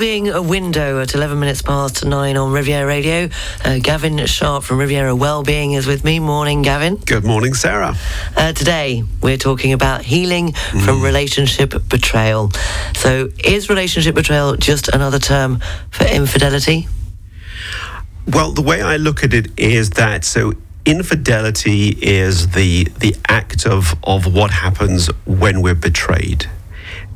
Wellbeing a window at 11 minutes past 9 on Riviera Radio. Uh, Gavin Sharp from Riviera Wellbeing is with me. Morning, Gavin. Good morning, Sarah. Uh, today, we're talking about healing mm. from relationship betrayal. So, is relationship betrayal just another term for infidelity? Well, the way I look at it is that so infidelity is the the act of of what happens when we're betrayed.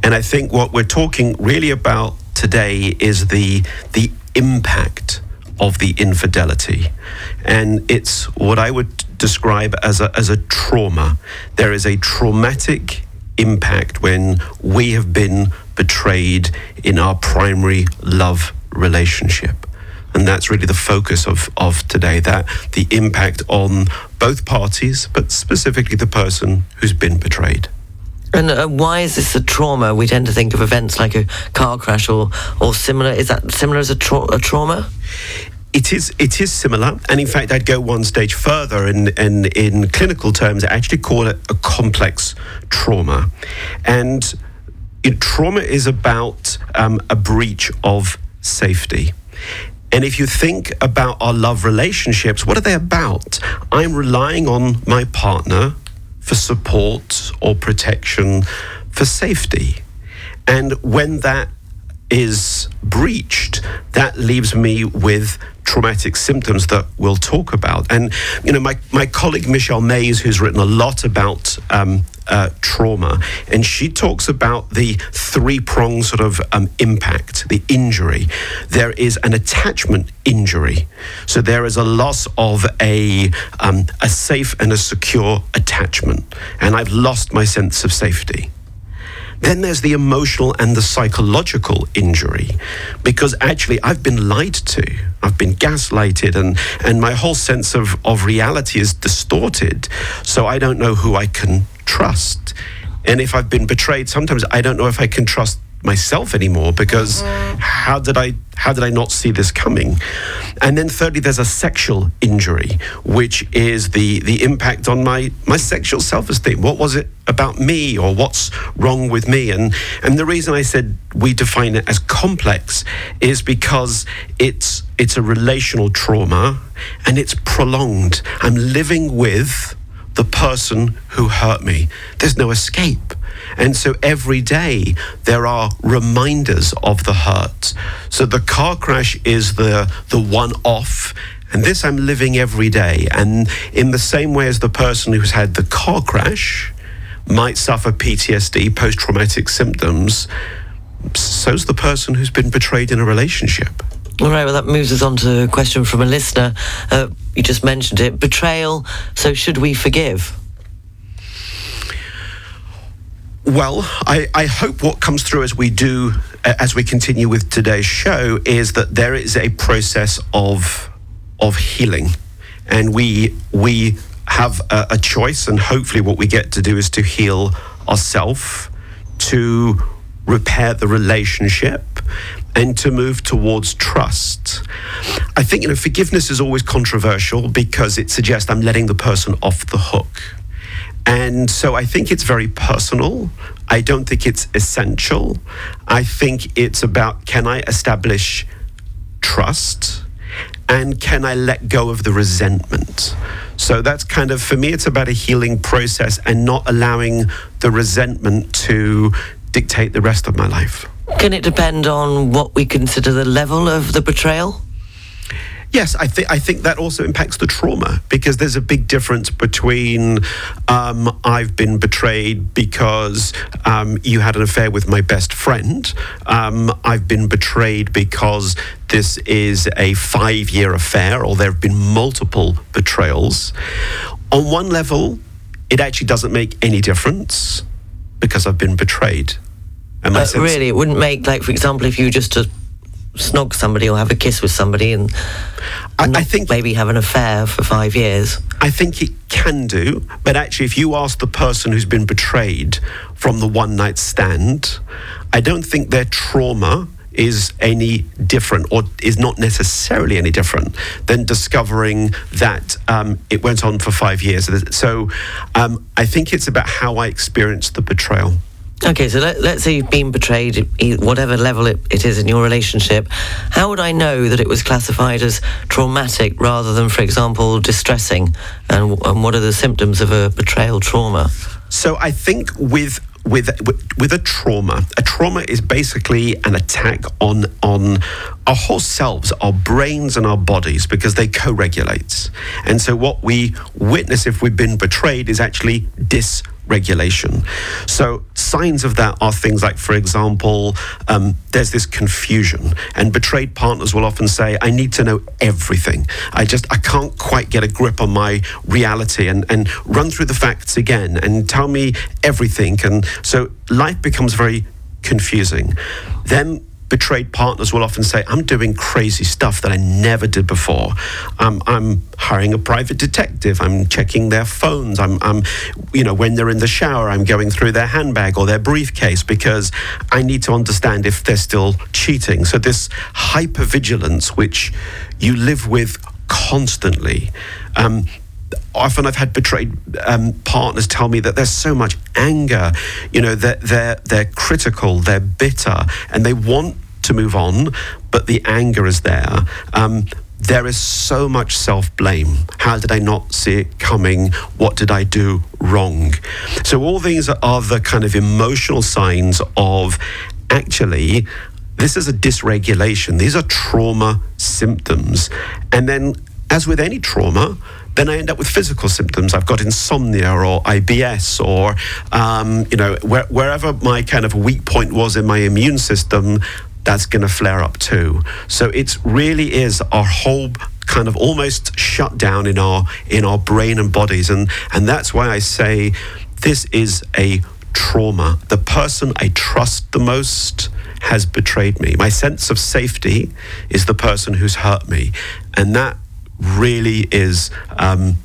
And I think what we're talking really about today is the the impact of the infidelity. And it's what I would describe as a, as a trauma. There is a traumatic impact when we have been betrayed in our primary love relationship. And that's really the focus of, of today that the impact on both parties, but specifically the person who's been betrayed. And uh, why is this a trauma? We tend to think of events like a car crash or, or similar. Is that similar as a, tra- a trauma? It is. It is similar, and in fact, I'd go one stage further. In, in, in clinical terms, I actually call it a complex trauma. And it, trauma is about um, a breach of safety. And if you think about our love relationships, what are they about? I'm relying on my partner for support or protection, for safety. And when that is breached, that leaves me with traumatic symptoms that we'll talk about. And, you know, my, my colleague Michelle Mays, who's written a lot about um, uh, trauma, and she talks about the three prong sort of um, impact, the injury. There is an attachment injury. So there is a loss of a, um, a safe and a secure attachment. And I've lost my sense of safety. Then there's the emotional and the psychological injury, because actually I've been lied to, I've been gaslighted, and, and my whole sense of, of reality is distorted. So I don't know who I can trust. And if I've been betrayed, sometimes I don't know if I can trust myself anymore because mm-hmm. how did I how did I not see this coming? And then thirdly, there's a sexual injury, which is the the impact on my my sexual self-esteem. What was it about me or what's wrong with me? And and the reason I said we define it as complex is because it's it's a relational trauma and it's prolonged. I'm living with the person who hurt me. There's no escape. And so every day there are reminders of the hurt. So the car crash is the, the one off. And this I'm living every day. And in the same way as the person who's had the car crash might suffer PTSD, post traumatic symptoms, so's the person who's been betrayed in a relationship. All right, well, that moves us on to a question from a listener. Uh, you just mentioned it betrayal. So, should we forgive? Well, I, I, hope what comes through as we do, as we continue with today's show, is that there is a process of of healing, and we we have a, a choice, and hopefully, what we get to do is to heal ourselves, to repair the relationship, and to move towards trust. I think you know forgiveness is always controversial because it suggests I'm letting the person off the hook. And so I think it's very personal. I don't think it's essential. I think it's about can I establish trust and can I let go of the resentment? So that's kind of, for me, it's about a healing process and not allowing the resentment to dictate the rest of my life. Can it depend on what we consider the level of the betrayal? Yes, I think I think that also impacts the trauma because there's a big difference between um, I've been betrayed because um, you had an affair with my best friend. Um, I've been betrayed because this is a five-year affair, or there have been multiple betrayals. On one level, it actually doesn't make any difference because I've been betrayed. But really, it wouldn't make like, for example, if you just to snog somebody or have a kiss with somebody and I, I, think maybe have an affair for five years. I think it can do, but actually, if you ask the person who's been betrayed from the one night stand, I don't think their trauma is any different or is not necessarily any different than discovering that um, it went on for five years. So um, I think it's about how I experienced the betrayal. Okay, so let, us say you've been betrayed, whatever level it, it is in your relationship. How would I know that it was classified as traumatic rather than, for example, distressing? And, and what are the symptoms of a betrayal trauma? So I think with with, with a trauma. A trauma is basically an attack on on our whole selves, our brains and our bodies, because they co-regulate. And so what we witness if we've been betrayed is actually dis regulation. So signs of that are things like, for example, um, there's this confusion, and betrayed partners will often say, "I need to know everything. I just I can't quite get a grip on my reality, and and run through the facts again, and tell me everything." And so life becomes very confusing. Then betrayed partners will often say, I'm doing crazy stuff that I never did before. Um, I'm hiring a private detective. I'm checking their phones. I'm, I'm, you know, when they're in the shower, I'm going through their handbag or their briefcase because I need to understand if they're still cheating. So this hypervigilance, which you live with constantly, um, often I've had betrayed um, partners tell me that there's so much anger, you know, that they're, they're critical, they're bitter, and they want to move on, but the anger is there. Um, there is so much self blame. How did I not see it coming? What did I do wrong? So, all these are the kind of emotional signs of actually this is a dysregulation. These are trauma symptoms. And then, as with any trauma, then I end up with physical symptoms. I've got insomnia or IBS or, um, you know, where, wherever my kind of weak point was in my immune system, that's going to flare up too. So it really is our whole kind of almost shut down in our in our brain and bodies, and and that's why I say this is a trauma. The person I trust the most has betrayed me. My sense of safety is the person who's hurt me, and that really is, um,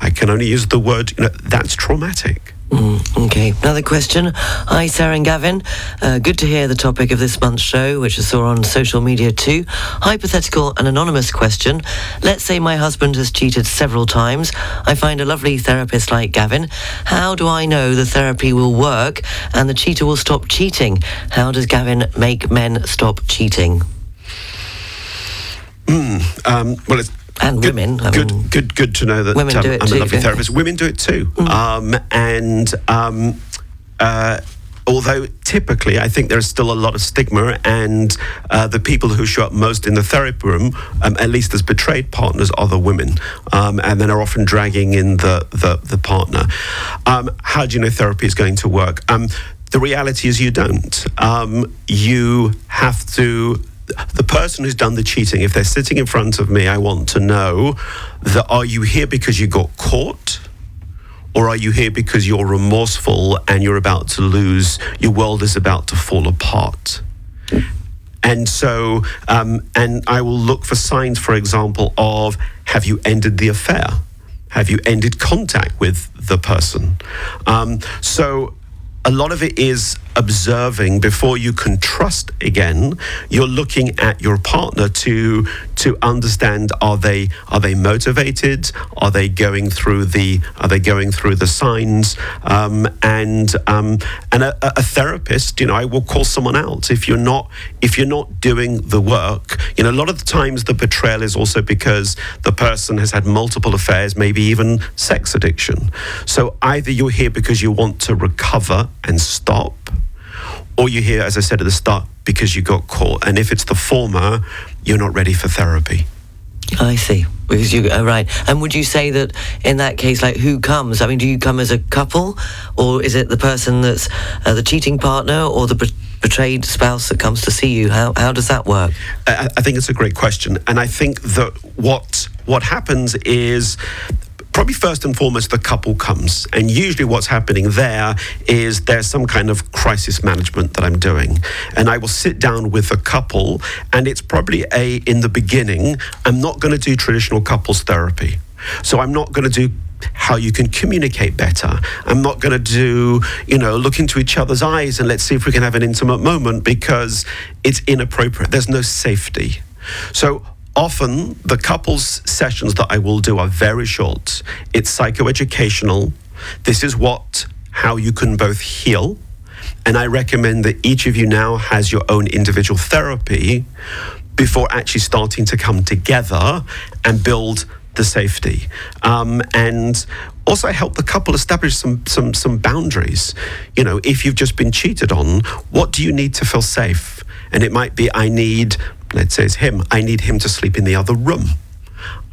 I can only use the word, you know, that's traumatic. Mm, okay, another question. Hi, Sarah and Gavin. Uh, good to hear the topic of this month's show, which I saw on social media too. Hypothetical and anonymous question. Let's say my husband has cheated several times. I find a lovely therapist like Gavin. How do I know the therapy will work and the cheater will stop cheating? How does Gavin make men stop cheating? Mm, um, well, it's and good, women. I good, mean, good, good to know that women um, do it I'm too, a lovely therapist. Women do it too, mm. um, and. Um, uh, although typically I think there's still a lot of stigma, and uh, the people who show up most in the therapy room, um, at least as betrayed partners, are the women, um, and then are often dragging in the the, the partner. Um, how do you know therapy is going to work? Um, the reality is you don't. Um, you have to the person who's done the cheating, if they're sitting in front of me, I want to know that are you here because you got caught? Or are you here because you're remorseful and you're about to lose, your world is about to fall apart? And so, um, and I will look for signs, for example, of have you ended the affair? Have you ended contact with the person? Um, so, a lot of it is observing before you can trust again. You're looking at your partner to to understand are they are they motivated? Are they going through the are they going through the signs? Um, and um, and a, a, therapist you know I will call someone out. If you're not if you're not doing the work you know a lot of the times the betrayal is also because the person has had multiple affairs maybe even sex addiction. So either you're here because you want to recover and stop or you hear, as I said at the start, because you got caught. And if it's the former, you're not ready for therapy. I see. Because you are right. And would you say that in that case, like who comes? I mean, do you come as a couple, or is it the person that's uh, the cheating partner, or the betrayed spouse that comes to see you? How how does that work? I, I think it's a great question, and I think that what what happens is probably first and foremost, the couple comes. And usually, what's happening there is there's some kind of crisis management that I'm doing. And I will sit down with the couple, and it's probably a, in the beginning, I'm not going to do traditional couples therapy. So I'm not going to do how you can communicate better. I'm not going to do, you know, look into each other's eyes and let's see if we can have an intimate moment because it's inappropriate. There's no safety. So often the couples sessions that I will do are very short. It's psychoeducational. This is what how you can both heal And I recommend that each of you now has your own individual therapy before actually starting to come together and build the safety. Um, and also help the couple establish some, some, some boundaries. You know, if you've just been cheated on, what do you need to feel safe? And it might be, I need, let's say it's him, I need him to sleep in the other room.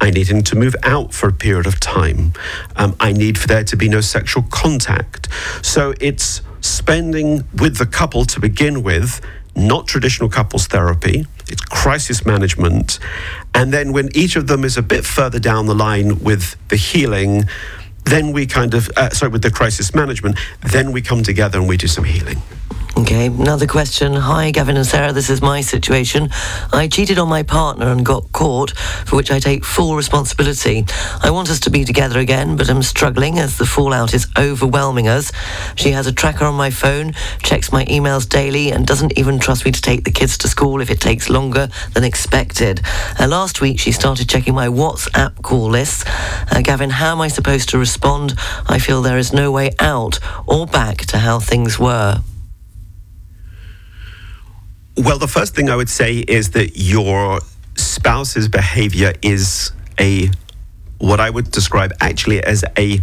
I need him to move out for a period of time. Um, I need for there to be no sexual contact. So it's spending with the couple to begin with, not traditional couples therapy, it's crisis management. And then when each of them is a bit further down the line with the healing, then we kind of, uh, sorry, with the crisis management, then we come together and we do some healing. Okay, another question. Hi, Gavin and Sarah. This is my situation. I cheated on my partner and got caught, for which I take full responsibility. I want us to be together again, but I'm struggling as the fallout is overwhelming us. She has a tracker on my phone, checks my emails daily, and doesn't even trust me to take the kids to school if it takes longer than expected. Uh, last week, she started checking my WhatsApp call lists. Uh, Gavin, how am I supposed to respond? I feel there is no way out or back to how things were. Well, the first thing I would say is that your spouse's behavior is a what I would describe actually as a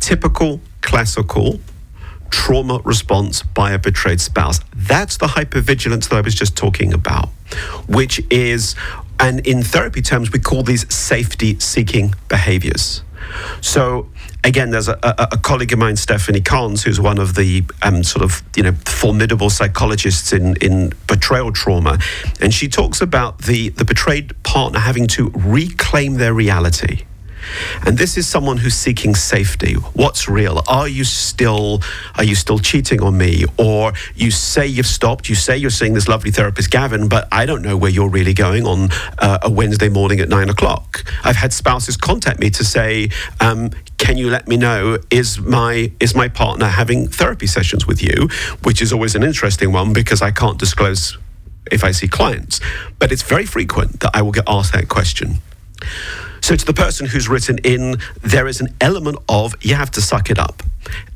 typical classical trauma response by a betrayed spouse. That's the hypervigilance that I was just talking about, which is, and in therapy terms, we call these safety seeking behaviors. So again, there's a, a, a, colleague of mine, Stephanie Carnes, who's one of the um, sort of you know formidable psychologists in in betrayal trauma, and she talks about the the betrayed partner having to reclaim their reality. And this is someone who's seeking safety. What's real? Are you still are you still cheating on me? Or you say you've stopped, you say you're seeing this lovely therapist Gavin, but I don't know where you're really going on uh, a Wednesday morning at nine o'clock. I've had spouses contact me to say, um, can you let me know is my is my partner having therapy sessions with you? Which is always an interesting one because I can't disclose if I see clients. But it's very frequent that I will get asked that question. So, to the person who's written in, there is an element of you have to suck it up.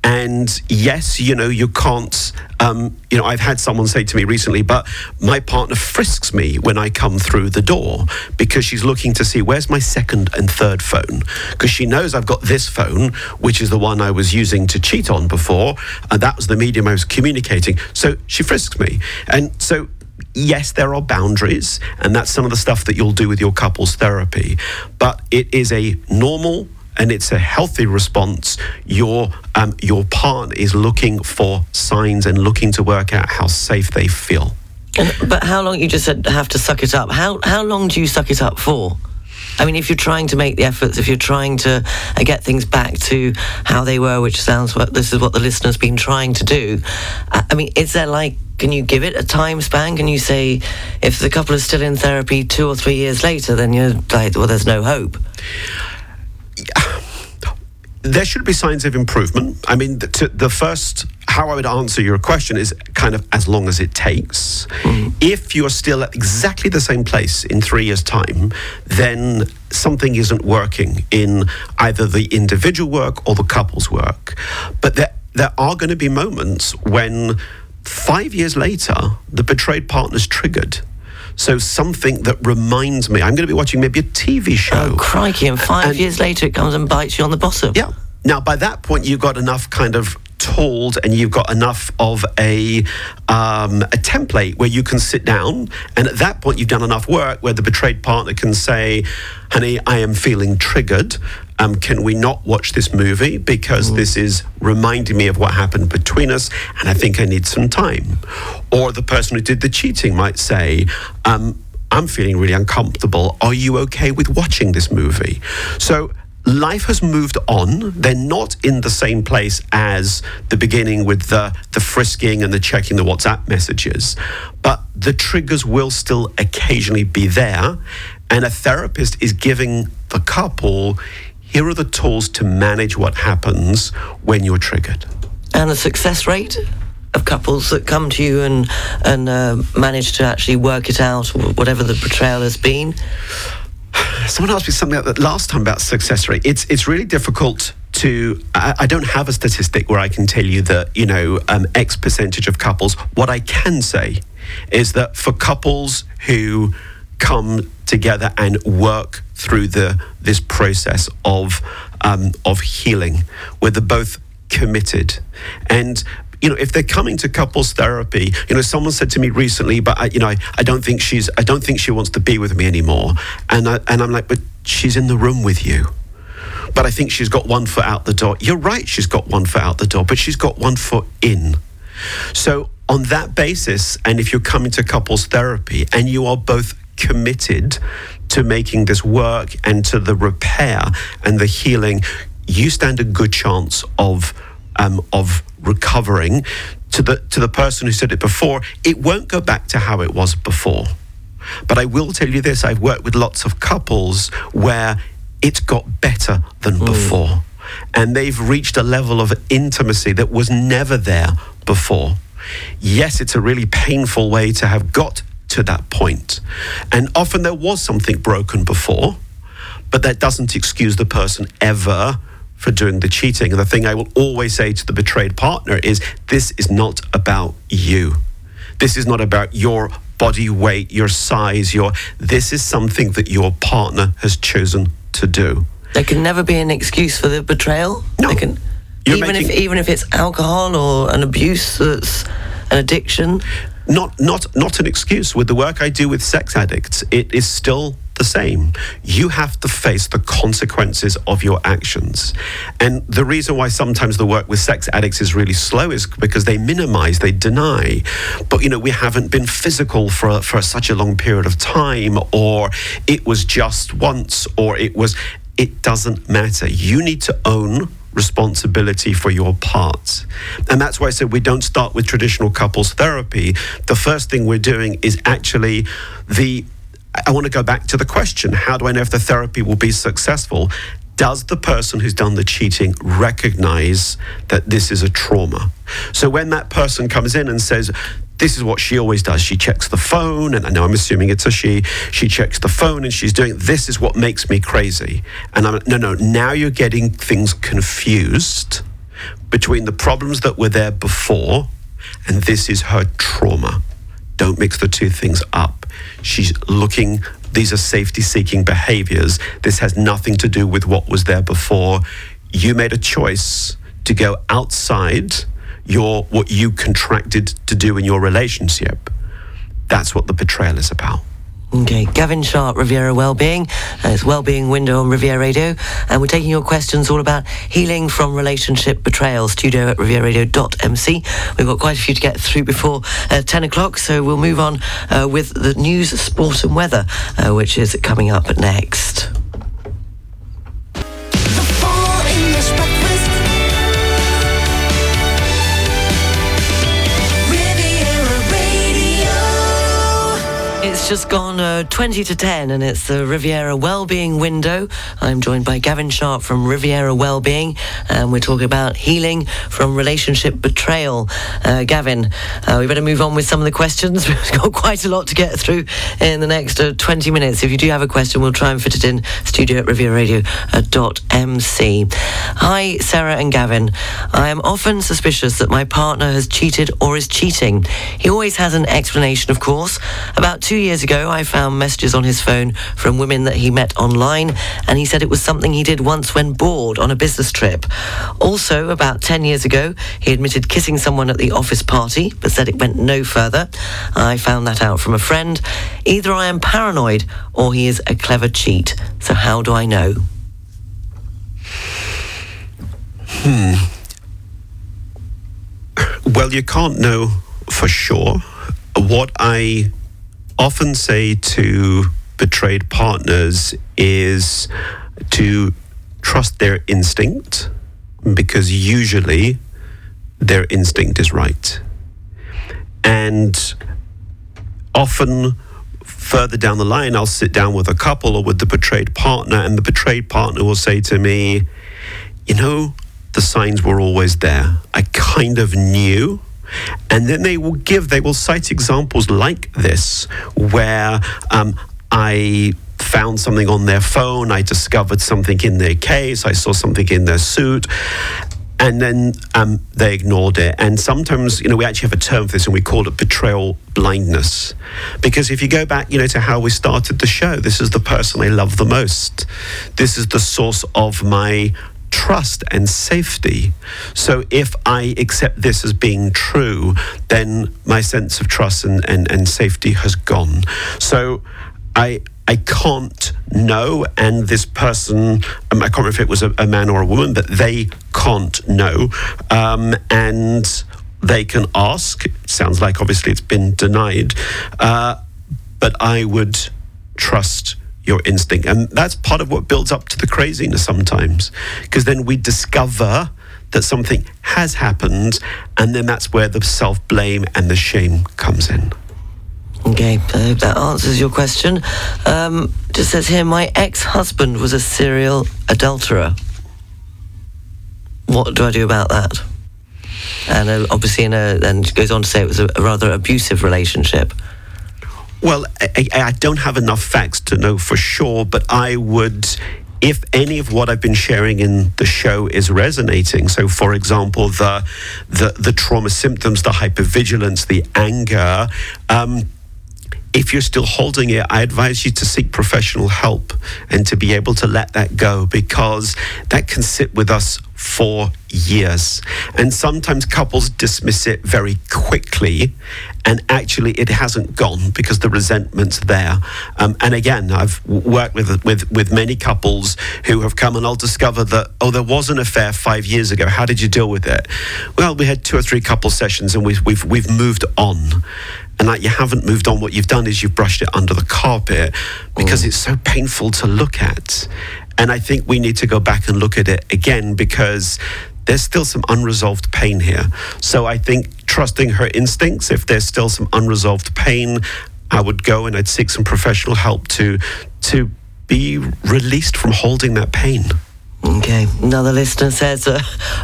And yes, you know, you can't, um, you know, I've had someone say to me recently, but my partner frisks me when I come through the door because she's looking to see where's my second and third phone. Because she knows I've got this phone, which is the one I was using to cheat on before. And that was the medium I was communicating. So she frisks me. And so yes, there are boundaries, and that's some of the stuff that you'll do with your couples therapy. But it is a normal and it's a healthy response. Your um, your partner is looking for signs and looking to work out how safe they feel. But how long? You just said have to suck it up. How how long do you suck it up for? I mean, if you're trying to make the efforts, if you're trying to uh, get things back to how they were, which sounds what this is what the listener's been trying to do. Uh, I mean, is there like can you give it a time span? Can you say if the couple is still in therapy two or three years later, then you're like, well, there's no hope? There should be signs of improvement. I mean, the, the first how I would answer your question is kind of as long as it takes. Mm. If you're still at exactly the same place in three years' time, then something isn't working in either the individual work or the couple's work. But there, there are going to be moments when Five years later, the betrayed partner's triggered. So something that reminds me, I'm going to be watching maybe a TV show. Oh, crikey. And five and, years later, it comes and bites you on the bottom. Yeah. Now, by that point, you've got enough kind of told and you've got enough of a um, a template where you can sit down and at that point you've done enough work where the betrayed partner can say honey i am feeling triggered um, can we not watch this movie because mm. this is reminding me of what happened between us and i think i need some time or the person who did the cheating might say um, i'm feeling really uncomfortable are you okay with watching this movie so life has moved on. They're not in the same place as the beginning with the, the frisking and the checking the WhatsApp messages, but the triggers will still occasionally be there. And a therapist is giving the couple here are the tools to manage what happens when you're triggered. And the success rate? of couples that come to you and and uh, manage to actually work it out, whatever the betrayal has been? someone asked me something like that last time about success rate. It's it's really difficult to I, I, don't have a statistic where I can tell you that you know um, X percentage of couples. What I can say is that for couples who come together and work through the this process of um, of healing, where they're both committed and you know, if they're coming to couples therapy, you know, someone said to me recently, but I, you know, I, I don't think she's, I don't think she wants to be with me anymore. And I, and I'm like, but she's in the room with you but I think she's got one foot out the door. You're right, she's got one foot out the door, but she's got one foot in. So, on that basis, and if you're coming to couples therapy and you are both committed to making this work and to the repair and the healing, you stand a good chance of um, of recovering. To the to the person who said it before, it won't go back to how it was before. But I will tell you this: I've worked with lots of couples where it's got better than mm. before. And they've reached a level of intimacy that was never there before. Yes, it's a really painful way to have got to that point. And often there was something broken before, but that doesn't excuse the person ever for doing the cheating. And the thing I will always say to the betrayed partner is this is not about you. This is not about your body weight, your size, your this is something that your partner has chosen to do. There can never be an excuse for the betrayal. No. Can, even making, if even if it's alcohol or an abuse that's an addiction. Not not not an excuse. With the work I do with sex addicts, it is still the same. You have to face the consequences of your actions. And the reason why sometimes the work with sex addicts is really slow is because they minimize, they deny. But, you know, we haven't been physical for, for such a long period of time, or it was just once, or it was, it doesn't matter. You need to own responsibility for your parts. And that's why I said we don't start with traditional couples therapy. The first thing we're doing is actually the I want to go back to the question how do I know if the therapy will be successful? Does the person who's done the cheating recognize that this is a trauma? So when that person comes in and says, this is what she always does. She checks the phone, and I know I'm assuming it's a she. She checks the phone and she's doing this is what makes me crazy. And I'm no, no, now you're getting things confused between the problems that were there before and this is her trauma. Don't mix the two things up. She's looking, these are safety seeking behaviors. This has nothing to do with what was there before. You made a choice to go outside your what you contracted to do in your relationship. That's what the betrayal is about. Okay, Gavin Sharp, Riviera Wellbeing. Uh, it's Wellbeing Window on Riviera Radio. And we're taking your questions all about healing from relationship betrayal. Studio at rivieraradio.mc. We've got quite a few to get through before uh, 10 o'clock, so we'll move on uh, with the news, sport, and weather, uh, which is coming up next. Just gone uh, 20 to 10 and it's the Riviera Wellbeing Window. I'm joined by Gavin Sharp from Riviera Wellbeing and we're talking about healing from relationship betrayal. Uh, Gavin, uh, we better move on with some of the questions. We've got quite a lot to get through in the next uh, 20 minutes. If you do have a question, we'll try and fit it in studio at rivieraradio.mc. Hi, Sarah and Gavin. I am often suspicious that my partner has cheated or is cheating. He always has an explanation, of course. About two years years ago, I found messages on his phone from women that he met online, and he said it was something he did once when bored on a business trip. Also, about 10 years ago, he admitted kissing someone at the office party, but said it went no further. I found that out from a friend. Either I am paranoid or he is a clever cheat. So, how do I know? Hmm. Well, you can't know for sure. What I often say to betrayed partners is to trust their instinct because usually their instinct is right. And often further down the line, I'll sit down with a couple or with the betrayed partner, and the betrayed partner will say to me, You know, the signs were always there. I kind of knew and then they will give, they will cite examples like this where um, I found something on their phone. I discovered something in their case. I saw something in their suit and then um, they ignored it. And sometimes, you know, we actually have a term for this, and we call it betrayal blindness. Because if you go back, you know, to how we started the show, this is the person I love the most. This is the source of my trust and safety. So if I accept this as being true, then my sense of trust and, and, and safety has gone. So I I can't know, and this person, um, I can't remember if it was a, a, man or a woman, but they can't know. Um, and they can ask. sounds like obviously it's been denied. Uh, but I would trust your instinct. And that's part of what builds up to the craziness sometimes, because then we discover that something has happened, and then that's where the self blame and the shame comes in. Okay, I hope that answers your question. Um, just says here, my ex-husband was a serial adulterer. What do I do about that? And uh, obviously, in a, and goes on to say it was a, a rather abusive relationship. Well, I, I, don't have enough facts to know for sure, but I would, if any of what I've been sharing in the show is resonating, so for example, the the, the trauma symptoms, the hypervigilance, the anger. Um, if you're still holding it, I advise you to seek professional help and to be able to let that go because that can sit with us for years. And sometimes couples dismiss it very quickly, and actually it hasn't gone because the resentment's there. Um, and again, I've worked with, with, with many couples who have come and I'll discover that, oh, there was an affair five years ago. How did you deal with it? Well, we had two or three couple sessions and we've, we've, we've moved on and that you haven't moved on. What you've done is you've brushed it under the carpet because mm. it's so painful to look at. And I think we need to go back and look at it again because there's still some unresolved pain here. So I think trusting her instincts, if there's still some unresolved pain, I would go and I'd seek some professional help to to be released from holding that pain. Okay, another listener says, uh,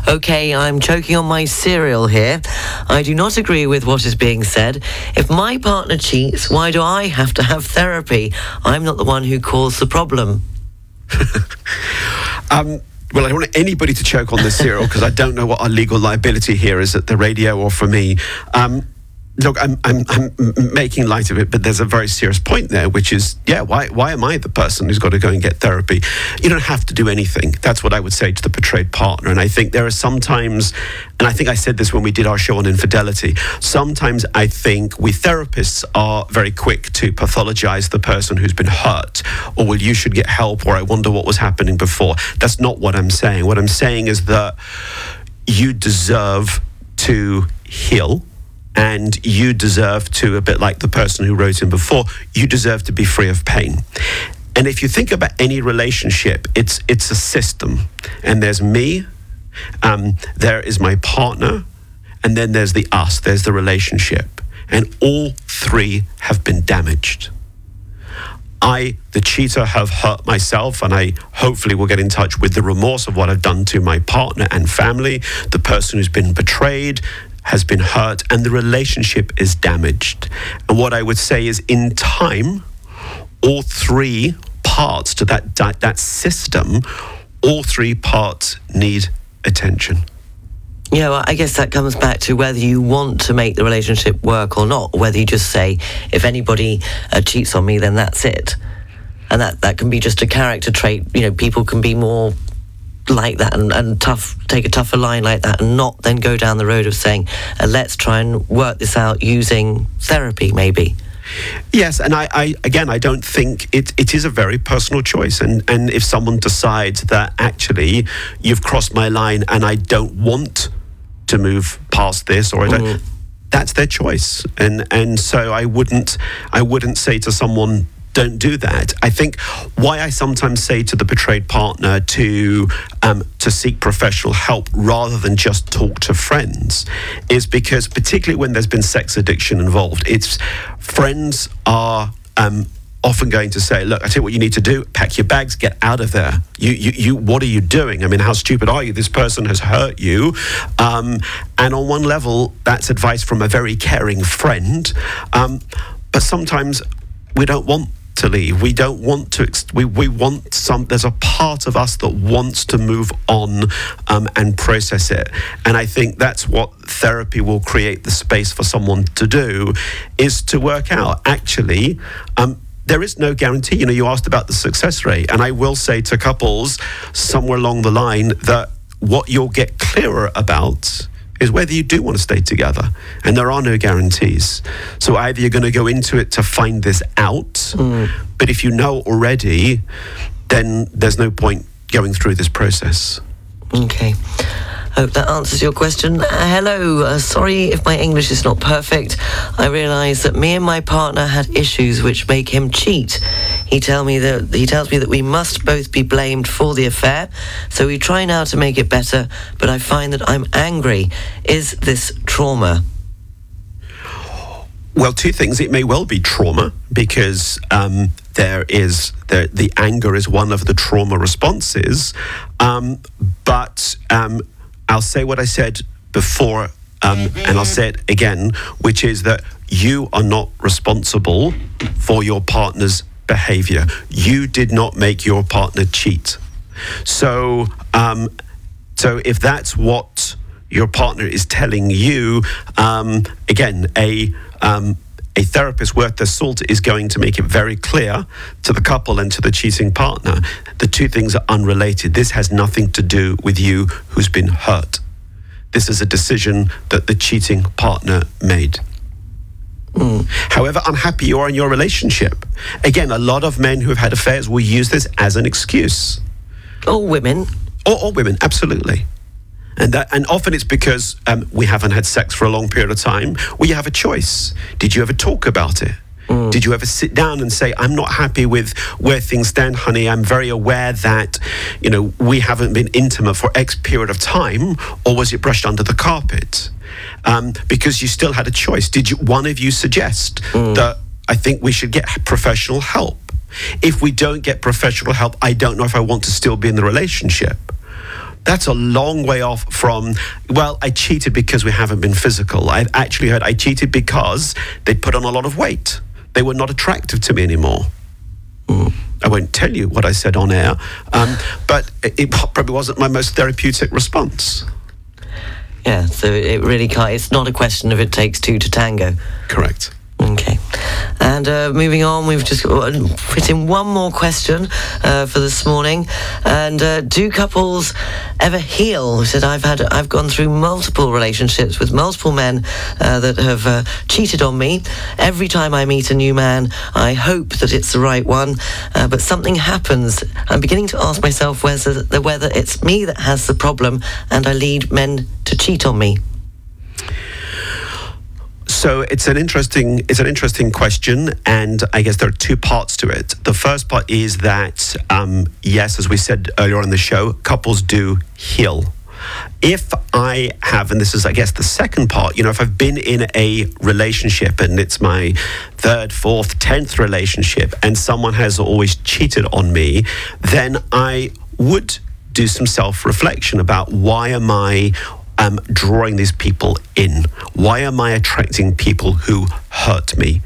Okay, I'm choking on my cereal here. I do not agree with what is being said. If my partner cheats, why do I have to have therapy? I'm not the one who caused the problem. um, well, I don't want anybody to choke on this cereal because I don't know what our legal liability here is at the radio or for me. Um, look, I'm, I'm, I'm making light of it, but there's a very serious point there, which is, yeah, why, why am I the person who's got to go and get therapy? You don't have to do anything. That's what I would say to the betrayed partner. And I think there are sometimes, and I think I said this when we did our show on infidelity, sometimes I think we therapists are very quick to pathologize the person who's been hurt, or well, you should get help, or I wonder what was happening before. That's not what I'm saying. What I'm saying is that you deserve to heal and you deserve to, a bit like the person who wrote in before, you deserve to be free of pain. And if you think about any relationship, it's it's a system, and there's me, um, there is my partner, and then there's the us, there's the relationship, and all three have been damaged. I, the cheater, have hurt myself, and I hopefully will get in touch with the remorse of what I've done to my partner and family, the person who's been betrayed, has been hurt and the relationship is damaged. And what I would say is, in time, all three parts to that, that, that system, all three parts need attention. Yeah, well, I guess that comes back to whether you want to make the relationship work or not, whether you just say, if anybody uh, cheats on me, then that's it. And that, that can be just a character trait. You know, people can be more like that and, and tough, take a tougher line like that, and not then go down the road of saying, uh, let's try and work this out using therapy, maybe. Yes, and I, I, again, I don't think it, it is a very personal choice. And, and if someone decides that actually you've crossed my line and I don't want to move past this, or I don't, mm. that's their choice. And and so I wouldn't I wouldn't say to someone don't do that. I think why I sometimes say to the betrayed partner to um, to seek professional help rather than just talk to friends is because particularly when there's been sex addiction involved, it's friends are. Um, often going to say, "Look, I tell you what you need to do: pack your bags, get out of there. You, you, you. What are you doing? I mean, how stupid are you? This person has hurt you." Um, and on one level, that's advice from a very caring friend. Um, but sometimes we don't want to leave. We don't want to. Ex- we we want some. There's a part of us that wants to move on um, and process it. And I think that's what therapy will create the space for someone to do, is to work out actually. Um, there is no guarantee. You know, you asked about the success rate, and I will say to couples somewhere along the line that what you'll get clearer about is whether you do want to stay together. And there are no guarantees. So either you're going to go into it to find this out, mm. but if you know already, then there's no point going through this process. Okay. Hope that answers your question. Uh, hello. Uh, sorry if my English is not perfect. I realise that me and my partner had issues which make him cheat. He tell me that he tells me that we must both be blamed for the affair. So we try now to make it better, but I find that I'm angry. Is this trauma? Well, two things. It may well be trauma because um, there is the, the anger is one of the trauma responses, um, but um, I'll say what I said before, um, and I'll say it again, which is that you are not responsible for your partner's behavior. You did not make your partner cheat. So, um, so if that's what your partner is telling you, um, again, a um, a therapist worth their salt is going to make it very clear to the couple and to the cheating partner the two things are unrelated. This has nothing to do with you who's been hurt. This is a decision that the cheating partner made. Mm. However unhappy you are in your relationship. Again, a lot of men who have had affairs will use this as an excuse. Or women. Or, or women, absolutely. And, that, and often it's because um, we haven't had sex for a long period of time. We have a choice. Did you ever talk about it? Mm. Did you ever sit down and say, I'm not happy with where things stand, honey? I'm very aware that, you know, we haven't been intimate for X period of time, or was it brushed under the carpet? Um, because you still had a choice. Did you, one of you suggest mm. that I think we should get professional help? If we don't get professional help, I don't know if I want to still be in the relationship that's a long way off from, well, I cheated because we haven't been physical. I've actually heard I cheated because they put on a lot of weight. They were not attractive to me anymore. Mm. I won't tell you what I said on air, um, but it probably wasn't my most therapeutic response. Yeah, so it really can't, it's not a question of it takes two to tango. Correct. And uh, moving on, we've just put in one more question uh, for this morning. And uh, do couples ever heal? He said, I've had, I've gone through multiple relationships with multiple men uh, that have uh, cheated on me. Every time I meet a new man, I hope that it's the right one, uh, but something happens. I'm beginning to ask myself whether, whether it's me that has the problem, and I lead men to cheat on me. So it's an interesting it's an interesting question, and I guess there are two parts to it. The first part is that um, yes, as we said earlier on the show, couples do heal. If I have, and this is, I guess, the second part, you know, if I've been in a relationship and it's my third, fourth, tenth relationship, and someone has always cheated on me, then I would do some self reflection about why am I am drawing these people in? Why am I attracting people who hurt me?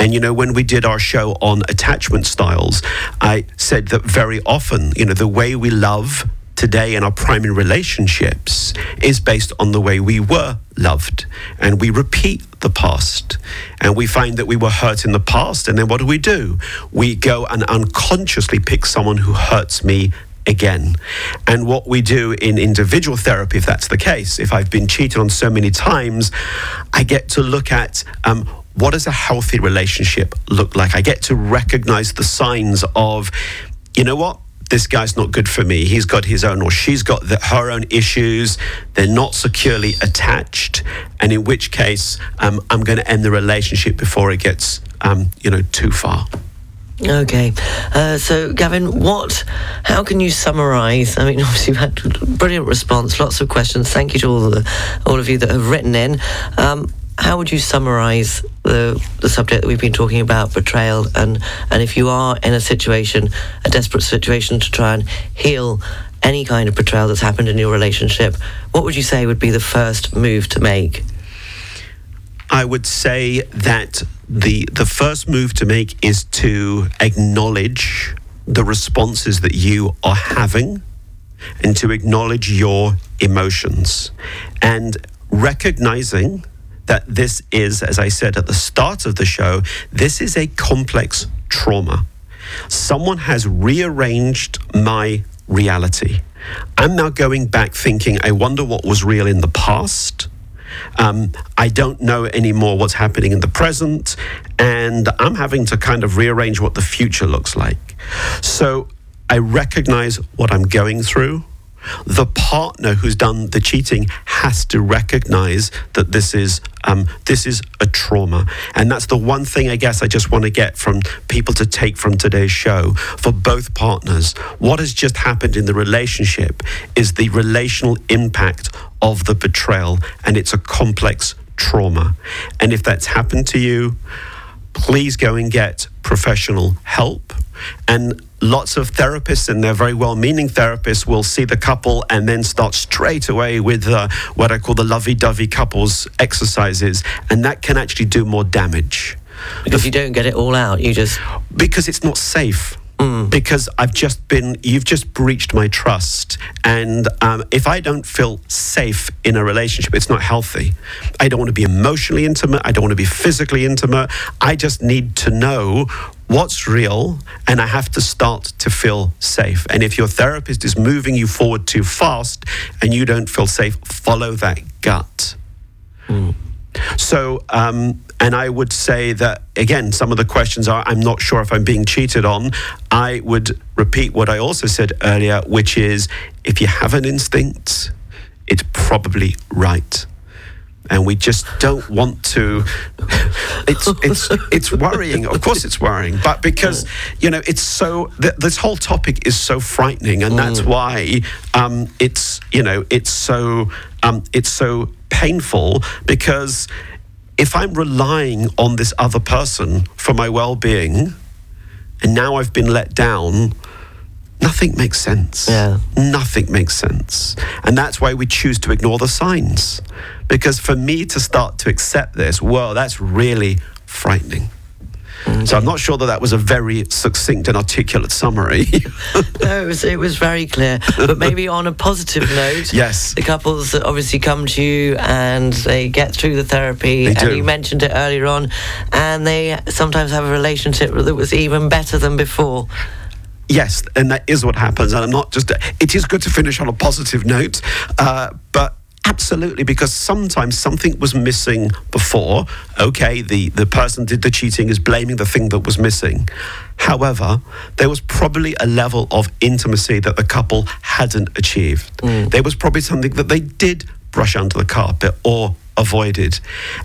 And you know, when we did our show on attachment styles, I said that very often, you know, the way we love today in our primary relationships is based on the way we were loved. And we repeat the past. And we find that we were hurt in the past. And then what do we do? We go and unconsciously pick someone who hurts me again. And what we do in individual therapy, if that's the case, if I've been cheated on so many times, I get to look at um, what does a healthy relationship look like? I get to recognize the signs of, you know what? This guy's not good for me. He's got his own, or she's got the, her own issues. They're not securely attached, and in which case, um, I'm going to end the relationship before it gets, um, you know, too far. Okay, uh, so Gavin, what? How can you summarise? I mean, obviously you've had brilliant response, lots of questions. Thank you to all the all of you that have written in. Um, how would you summarise the the subject that we've been talking about, betrayal, and and if you are in a situation, a desperate situation to try and heal any kind of betrayal that's happened in your relationship, what would you say would be the first move to make? I would say that the the first move to make is to acknowledge the responses that you are having and to acknowledge your emotions. And recognizing that this is as I said at the start of the show this is a complex trauma. Someone has rearranged my reality. I'm now going back thinking I wonder what was real in the past um, I don't know anymore what's happening in the present, and I'm having to kind of rearrange what the future looks like. So I recognize what I'm going through. The partner who's done the cheating has to recognize that this is um, this is a trauma, and that's the one thing I guess I just want to get from people to take from today's show for both partners. What has just happened in the relationship is the relational impact of the betrayal, and it's a complex trauma. And if that's happened to you, please go and get professional help. And lots of therapists, and they're very well meaning therapists, will see the couple and then start straight away with uh, what I call the lovey dovey couples exercises. And that can actually do more damage. Because you don't get it all out, you just. Because it's not safe. Mm. Because I've just been, you've just breached my trust. And um, if I don't feel safe in a relationship, it's not healthy. I don't want to be emotionally intimate. I don't want to be physically intimate. I just need to know what's real and I have to start to feel safe. And if your therapist is moving you forward too fast and you don't feel safe, follow that gut. Mm. So, um, and I would say that, again, some of the questions are I'm not sure if I'm being cheated on. I would repeat what I also said earlier, which is if you have an instinct, it's probably right and we just don't want to it's it's it's worrying of course it's worrying but because you know it's so th- this whole topic is so frightening and that's mm. why um, it's you know it's so um, it's so painful because if I'm relying on this other person for my well being, and now I've been let down, nothing makes sense. Yeah. Nothing makes sense. And that's why we choose to ignore the signs. Because for me to start to accept this, well, that's really frightening. So I'm not sure that that was a very succinct and articulate summary. no, it was, it was very clear. But maybe on a positive note, yes, the couples obviously come to you and they get through the therapy. They and do. you mentioned it earlier on, and they sometimes have a relationship that was even better than before. Yes, and that is what happens. And I'm not just. It is good to finish on a positive note, uh, but Absolutely, because sometimes something was missing before. Okay, the, the person did the cheating is blaming the thing that was missing. However, there was probably a level of intimacy that the couple hadn't achieved. Mm. There was probably something that they did brush under the carpet or avoided.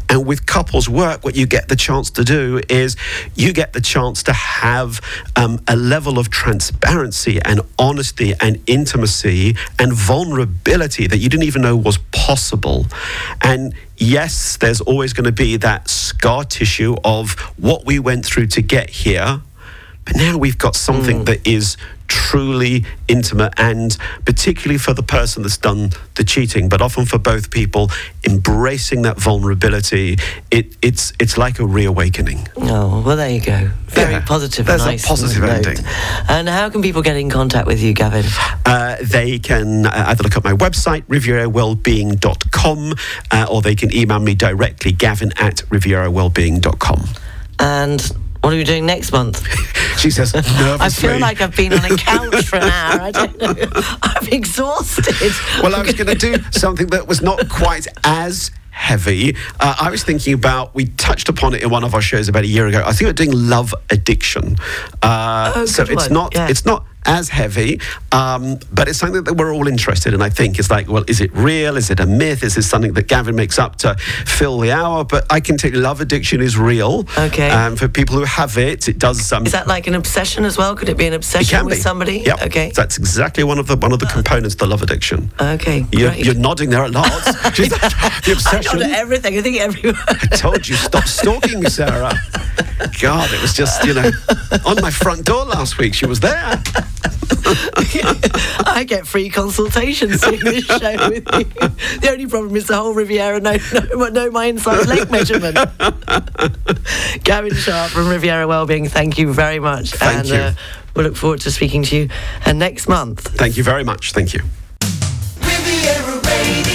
And with couples work, what you get the chance to do is you get the chance to have um, a level of transparency and honesty and intimacy and vulnerability that you didn't even know was possible. And yes, there's always going to be that scar tissue of what we went through to get here. But now we've got something mm. that is truly intimate and particularly for the person that's done the cheating but often for both people embracing that vulnerability it, it's it's like a reawakening. Oh well there you go. Very yeah, positive there's nice a positive ending. And how can people get in contact with you Gavin? Uh, they can uh, either look at my website rivierawellbeing.com uh, or they can email me directly gavin at rivierawellbeing.com and what are we doing next month? she says. I feel like I've been on a couch for an hour. I don't know. I'm exhausted. Well, I was going to do something that was not quite as heavy. Uh, I was thinking about, we touched upon it in one of our shows about a year ago. I think we're doing love addiction. Uh, oh, so it's one. not, yeah. it's not as heavy, um, but it's something that we're all interested in. I think it's like, well, is it real? Is it a myth? Is this something that Gavin makes up to fill the hour? But I can tell you, love addiction is real. Okay. Um, for people who have it, it does. Um, is that like an obsession as well? Could it be an obsession with be. somebody? Yep. Okay. That's exactly one of the one of the components of the love addiction. Okay. You're, you're nodding there a lot. the obsession. I everything. I think everyone. I told you, stop stalking me, Sarah. God, it was just you know on my front door last week. She was there. I get free consultations doing this show with you. The only problem is the whole Riviera know, know, know my inside leg measurement. Gavin Sharp from Riviera Wellbeing, thank you very much. Thank and you. Uh, we look forward to speaking to you uh, next month. Thank you very much. Thank you. Riviera Radio.